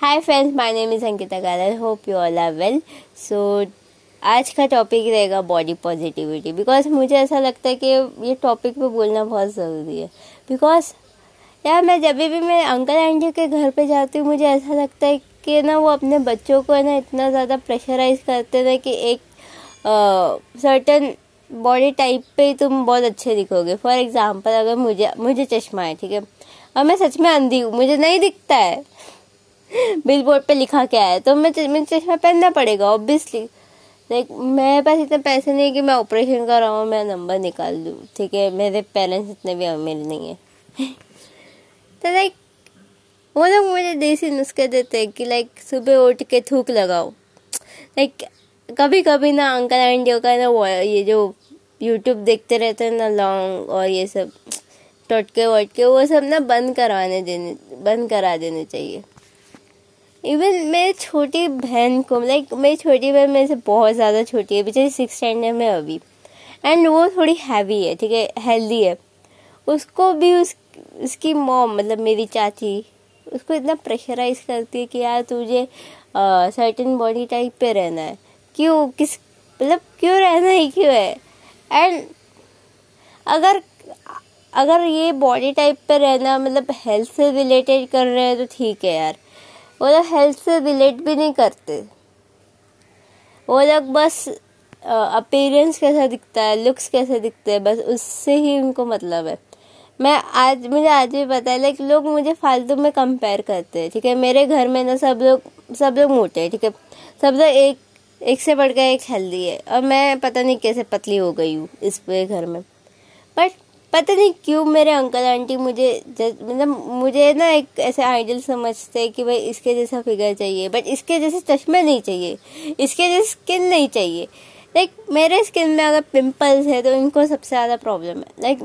Hi friends my name is Ankita Galar hope you all are well so आज का topic रहेगा body positivity because मुझे ऐसा लगता है कि ये टॉपिक पे बोलना बहुत ज़रूरी है. बिकॉज़ यार मैं जब भी मैं अंकल आंटी के घर पे जाती हूँ, मुझे ऐसा लगता है कि ना वो अपने बच्चों को ना इतना ज़्यादा प्रेशराइज करते ना कि एक सर्टन बॉडी टाइप पे तुम बहुत अच्छे दिखोगे. फॉर एग्ज़ाम्पल अगर मुझे मुझे चश्मा है, ठीक है? और मैं सच में अंधी हूँ. मुझे नहीं दिखता है. बिल बोर्ड पर लिखा क्या है? तो मैं मुझे चश्मा पहनना पड़ेगा ऑब्वियसली लाइक मेरे पास इतने पैसे नहीं कि मैं ऑपरेशन कर रहा हूँ मैं नंबर निकाल दूँ ठीक है? मेरे पेरेंट्स इतने भी अमीर नहीं है। तो लाइक वो लोग मुझे देसी नुस्खे देते हैं कि लाइक सुबह उठ के थूक लगाओ। लाइक कभी कभी ना अंकल आंटियों का ना वो, ये जो यूट्यूब देखते रहते हैं ना लॉन्ग और ये सब, टटके वटके, वो सब ना बंद करवाने देने, बंद करा देने चाहिए। इवन मेरी छोटी बहन को लाइक मेरी छोटी बहन मेरे से बहुत ज़्यादा छोटी है, बेचारी सिक्स स्टैंडर्ड में अभी। एंड वो थोड़ी हैवी है, ठीक है हेल्दी है। उसको भी उस, उसकी मॉम मतलब मेरी चाची, उसको इतना प्रेशराइज करती है कि यार तुझे सर्टेन बॉडी टाइप पे रहना है। क्यों? किस मतलब क्यों रहना ही? क्यों है? एंड अगर अगर ये बॉडी टाइप पे रहना मतलब हेल्थ से रिलेटेड कर रहे हैं तो ठीक है यार। वो लोग हेल्थ से रिलेट भी नहीं करते। वो लोग बस अपेरेंस कैसा दिखता है लुक्स कैसे दिखते हैं, बस उससे ही उनको मतलब है। मैं आज, मुझे आज भी पता है लाइक लोग मुझे फालतू में कंपेयर करते हैं, ठीक है? मेरे घर में ना सब लोग सब लोग मोटे हैं, ठीक है? सब लोग एक एक से बढ़कर एक हेल्दी है। और मैं पता नहीं कैसे पतली हो गई हूँ इस पूरे घर में। बट पता नहीं क्यों मेरे अंकल आंटी मुझे मतलब मुझे ना एक ऐसे आइडल समझते हैं कि भाई इसके जैसा फिगर चाहिए बट इसके जैसे चश्मे नहीं चाहिए, इसके जैसे स्किन नहीं चाहिए। लाइक मेरे स्किन में अगर पिंपल्स है तो इनको सबसे ज़्यादा प्रॉब्लम है। लाइक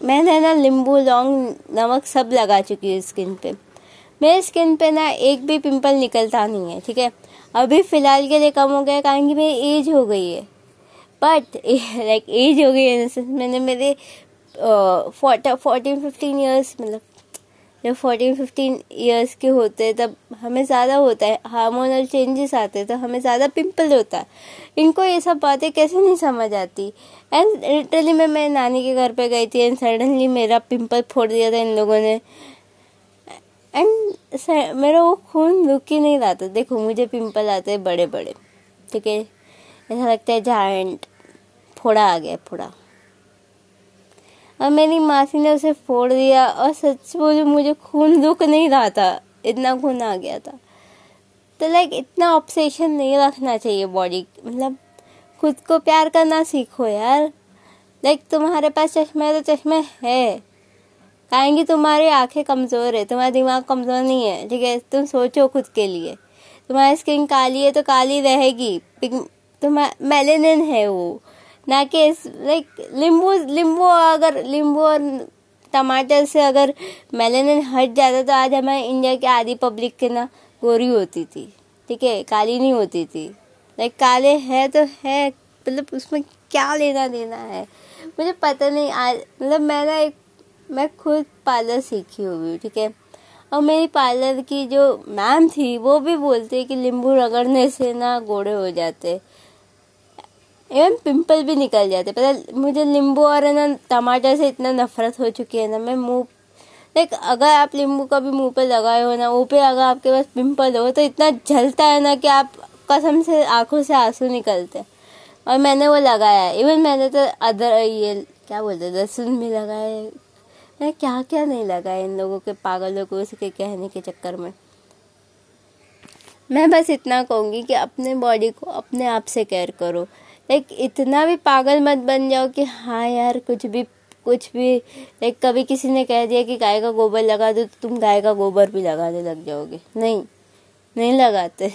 मैंने ना नींबू लौंग नमक सब लगा चुकी हूँ स्किन पे। मेरे स्किन पे ना एक भी पिंपल निकलता नहीं है, ठीक है? अभी फ़िलहाल के लिए कम हो गया कारण कि मेरी एज हो गई है। बट लाइक एज हो गई है मैंने मेरे फोर्टीन फिफ्टीन ईयर्स मतलब जब फोर्टीन फिफ्टीन ईयर्स के होते हैं, तब हमें ज़्यादा होता है हार्मोनल चेंजेस आते हैं तो हमें ज़्यादा पिंपल होता है। इनको ये सब बातें कैसे नहीं समझ आती? एंड लिटरली मैं मेरे नानी के घर पे गई थी एंड सडनली मेरा पिंपल फोड़ दिया था इन लोगों ने। एंड मेरा वो खून रुक ही नहीं रहा था। देखो, मुझे पिंपल आते हैं बड़े बड़े ठीक है? ऐसा लगता है जाइंट फोड़ा आ गया, फोड़ा। और मेरी मासी ने उसे फोड़ दिया और सच बोलूँ, मुझे खून रुक नहीं रहा था। इतना खून आ गया था। तो लाइक इतना ऑब्सेशन नहीं रखना चाहिए बॉडी मतलब खुद को प्यार करना सीखो यार। लाइक तुम्हारे पास चश्मा है तो चश्मे है। कहेंगे तुम्हारी आँखें कमज़ोर है। तुम्हारा दिमाग कमज़ोर नहीं है, ठीक है? तुम सोचो खुद के लिए। तुम्हारी स्किन काली है तो काली रहेगी। तुम्हारा मेलेनिन है वो। ना कि लाइक नींबू नींबू अगर नींबू और टमाटर से अगर मेलेनिन हट जाता तो आज हमारे इंडिया की आधी पब्लिक के ना गोरी होती थी। ठीक है? काली नहीं होती थी। लाइक काले है तो है मतलब उसमें क्या लेना देना है? मुझे पता नहीं, आज मतलब मैं ना एक, मैं खुद पार्लर सीखी हुई हूँ, ठीक है? और मेरी पार्लर की जो मैम थी, वो भी बोलती कि नींबू रगड़ने से ना गोड़े हो जाते। इवन पिंपल भी निकल जाते पता मुझे नींबू और है ना, टमाटर से इतना नफरत हो चुकी है ना, मैं मुँह लाइक अगर आप नींबू का भी मुँह पे लगाए हो ना पे अगर आपके पास पिंपल हो तो इतना जलता है ना कि आप कसम से आँखों से आँसू निकलते और मैंने वो लगाया इवन मैंने तो अदर, ये, क्या बोलते लहसुन भी लगाए मैं क्या क्या नहीं लगाया इन लोगों के, पागलों को उसके कहने के चक्कर में। मैं बस इतना कहूँगी कि अपने बॉडी को अपने आप से केयर करो। लाइक इतना भी पागल मत बन जाओ कि हाँ यार, कुछ भी कुछ भी लाइक कभी किसी ने कह दिया कि गाय का गोबर लगा दो तो तुम गाय का गोबर भी लगाने लग जाओगे। नहीं नहीं लगाते।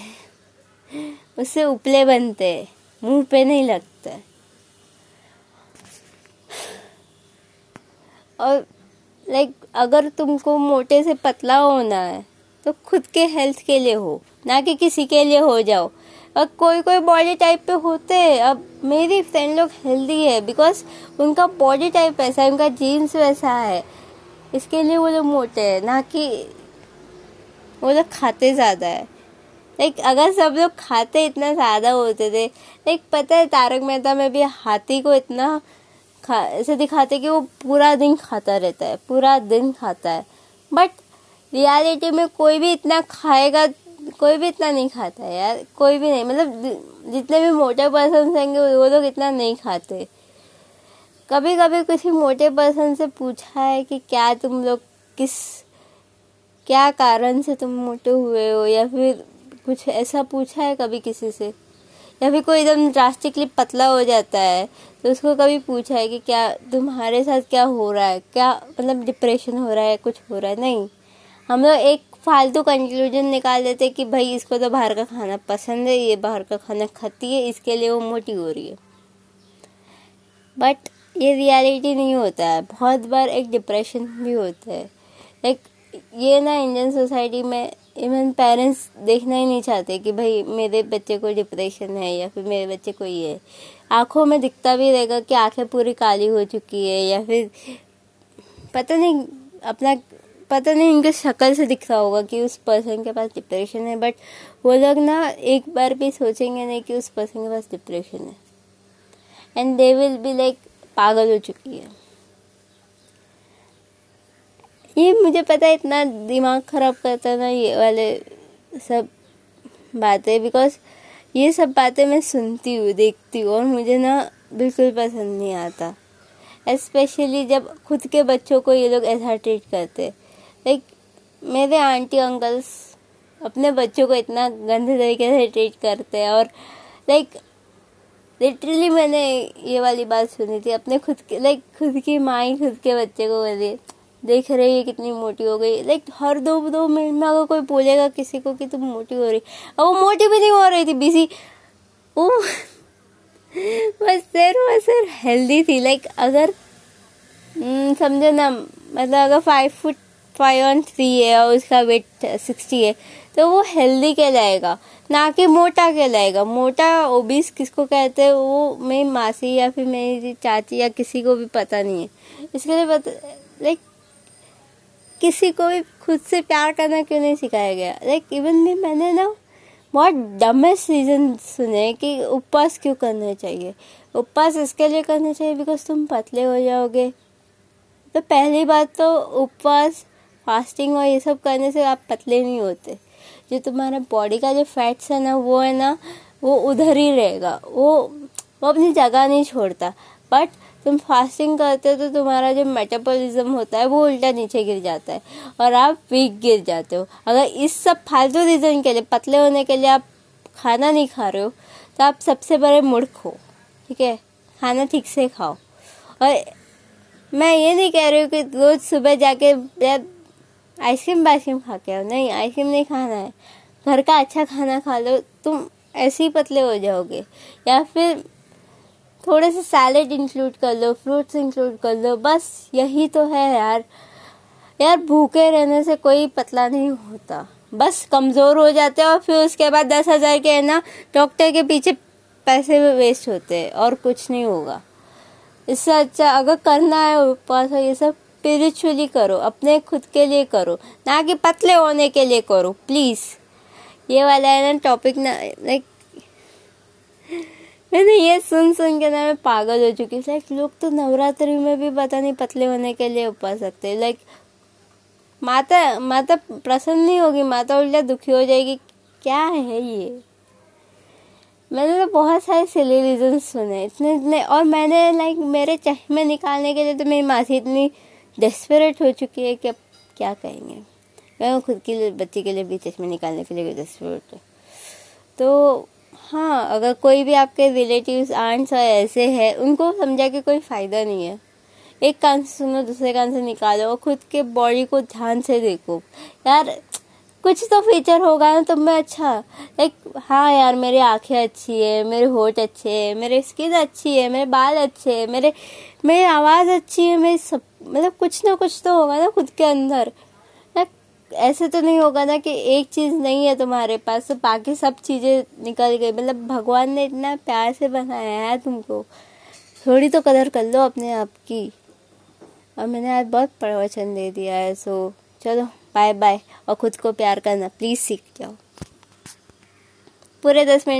उससे उपले बनते मुँह पे नहीं लगते। और लाइक अगर तुमको मोटे से पतला होना है तो खुद के हेल्थ के लिए हो, ना कि किसी के लिए हो जाओ। और कोई कोई बॉडी टाइप पे होते हैं। अब मेरी फ्रेंड लोग हेल्दी है बिकॉज़ उनका बॉडी टाइप ऐसा है, उनका जीन्स वैसा है। इसके लिए वो लोग मोटे हैं, ना कि वो लोग खाते ज़्यादा है। लाइक अगर सब लोग खाते इतना ज़्यादा होते थे लाइक पता है, तारक मेहता में भी हाथी को इतना खा, ऐसे दिखाते कि वो पूरा दिन खाता रहता है, पूरा दिन खाता है। बट रियलिटी में कोई भी इतना खाएगा कोई भी इतना नहीं खाता है यार, कोई भी नहीं मतलब जितने भी मोटे पर्सन होंगे, वो लोग इतना नहीं खाते। कभी कभी किसी मोटे पर्सन से पूछा है कि क्या तुम लोग किस, क्या कारण से तुम मोटे हुए हो, या फिर कुछ ऐसा पूछा है कभी किसी से? या फिर कोई एकदम ड्रास्टिकली पतला हो जाता है तो उसको कभी पूछा है कि क्या तुम्हारे साथ क्या हो रहा है? क्या मतलब डिप्रेशन हो रहा है? कुछ हो रहा है? नहीं। हम लोग एक फालतू कंक्लूजन निकाल देते कि भाई इसको तो बाहर का खाना पसंद है, ये बाहर का खाना खाती है, इसके लिए वो मोटी हो रही है। बट ये रियलिटी नहीं होता है। बहुत बार एक डिप्रेशन भी होता है। लाइक ये ना इंडियन सोसाइटी में इवन पेरेंट्स देखना ही नहीं चाहते कि भाई मेरे बच्चे को डिप्रेशन है या फिर मेरे बच्चे को ये है। आँखों में दिखता भी रहेगा कि आँखें पूरी काली हो चुकी है या फिर पता नहीं, अपना पता नहीं उनके शक्ल से दिख रहा होगा कि उस पर्सन के पास डिप्रेशन है बट वो लोग ना एक बार भी सोचेंगे नहीं कि उस पर्सन के पास डिप्रेशन है। And they will be like पागल हो चुकी है। ये मुझे पता है, इतना दिमाग खराब करता है ना ये वाले सब बातें बिकॉज़ ये सब बातें मैं सुनती हूँ, देखती हूँ, और मुझे ना बिल्कुल पसंद नहीं आता। स्पेशली जब खुद के बच्चों को ये लोग ऐसा ट्रीट करते लाइक मेरे आंटी अंकल्स अपने बच्चों को इतना गंदे तरीके से ट्रीट करते हैं और लाइक लिटरली मैंने ये वाली बात सुनी थी अपने खुद के लाइक खुद की माँ ही खुद के बच्चे को बोली देख रही है कितनी मोटी हो गई। लाइक हर दो दो मिनट में अगर कोई बोलेगा किसी को कि तुम मोटी हो रही और वो मोटी भी नहीं हो रही थी बिज़ी वो बस सिर सिर हेल्दी थी। लाइक अगर हम्म, समझो ना मतलब अगर five foot five one three है और उसका वेट सिक्सटी है तो वो हेल्दी कहलाएगा ना कि मोटा कहलाएगा मोटा ओबीस किसको कहते हैं? वो मेरी मासी या फिर मेरी चाची या किसी को भी पता नहीं है। इसके लिए पता लाइक किसी को भी खुद से प्यार करना क्यों नहीं सिखाया गया? लाइक इवन भी मैंने ना बहुत डमेस्ट रीजन सुने कि उपवास क्यों करना चाहिए। उपवास इसके लिए करना चाहिए बिकॉज़ तुम पतले हो जाओगे। तो पहली बात तो उपवास फास्टिंग और ये सब करने से आप पतले नहीं होते। जो तुम्हारा बॉडी का जो फैट्स है ना, वो है ना, वो उधर ही रहेगा। वो वो अपनी जगह नहीं छोड़ता। बट तुम फास्टिंग करते हो तो तुम्हारा जो मेटाबॉलिज्म होता है, वो उल्टा नीचे गिर जाता है। और आप वीक गिर जाते हो। अगर इस सब फालतू रीज़न के लिए, पतले होने के लिए आप खाना नहीं खा रहे हो तो आप सबसे बड़े मूर्ख हो। ठीक है? खाना ठीक से खाओ। और मैं ये नहीं कह रही हूँ कि रोज़ सुबह जाके आइसक्रीम वाइसक्रीम खा के आओ नहीं, आइसक्रीम नहीं खाना है। घर का अच्छा खाना खा लो, तुम ऐसे ही पतले हो जाओगे। या फिर थोड़े से सैलेड इंक्लूड कर लो फ्रूट्स इंक्लूड कर लो, बस यही तो है यार। यार, भूखे रहने से कोई पतला नहीं होता। बस कमज़ोर हो जाते हैं और फिर उसके बाद दस हज़ार के है ना डॉक्टर के पीछे पैसे भी वेस्ट होते हैं और कुछ नहीं होगा। इससे अच्छा अगर करना है उपवास ये सब स्पिरिचुअली करो, अपने खुद के लिए करो, ना कि पतले होने के लिए करो प्लीज़ ये वाला है ना टॉपिक ना लाइक मैंने ये सुन सुन के ना मैं पागल हो चुकी लाइक लोग तो नवरात्रि में भी पता नहीं पतले होने के लिए उपवास सकते लाइक माता माता प्रसन्न नहीं होगी, माता उल्टा दुखी हो जाएगी। क्या है ये? मैंने तो बहुत सारे सिली रीजन सुने इतने इतने और मैंने लाइक मेरे चश्मे निकालने के लिए तो मेरी मासी इतनी डेस्परेट हो चुकी है कि अब क्या कहेंगे? मैं खुद के लिए, बच्चे के लिए भी चश्मे निकालने के लिए डेस्परेट हूँ। तो हाँ अगर कोई भी आपके रिलेटिव्स आंट्स और ऐसे हैं, उनको समझा के कोई फ़ायदा नहीं है। एक कान से सुनो, दूसरे कान से निकालो, और खुद के बॉडी को ध्यान से देखो। यार, कुछ तो फीचर होगा ना तुम में अच्छा। लाइक हाँ यार, मेरी आँखें अच्छी है, मेरे होठ अच्छे है, मेरे स्किन अच्छी है, मेरे बाल अच्छे है, मेरे, मेरी आवाज़ अच्छी है, मेरी सब मतलब कुछ ना कुछ तो होगा ना खुद के अंदर। ऐसे तो नहीं होगा ना कि एक चीज़ नहीं है तुम्हारे पास तो बाकी सब चीज़ें निकल गई। मतलब भगवान ने इतना प्यार से बनाया है तुमको। थोड़ी तो कदर कर लो अपने आप की। और मैंने आज बहुत प्रवचन दे दिया है सो चलो बाय बाय और खुद को प्यार करना प्लीज़ सीख जाओ पूरे दस मिनट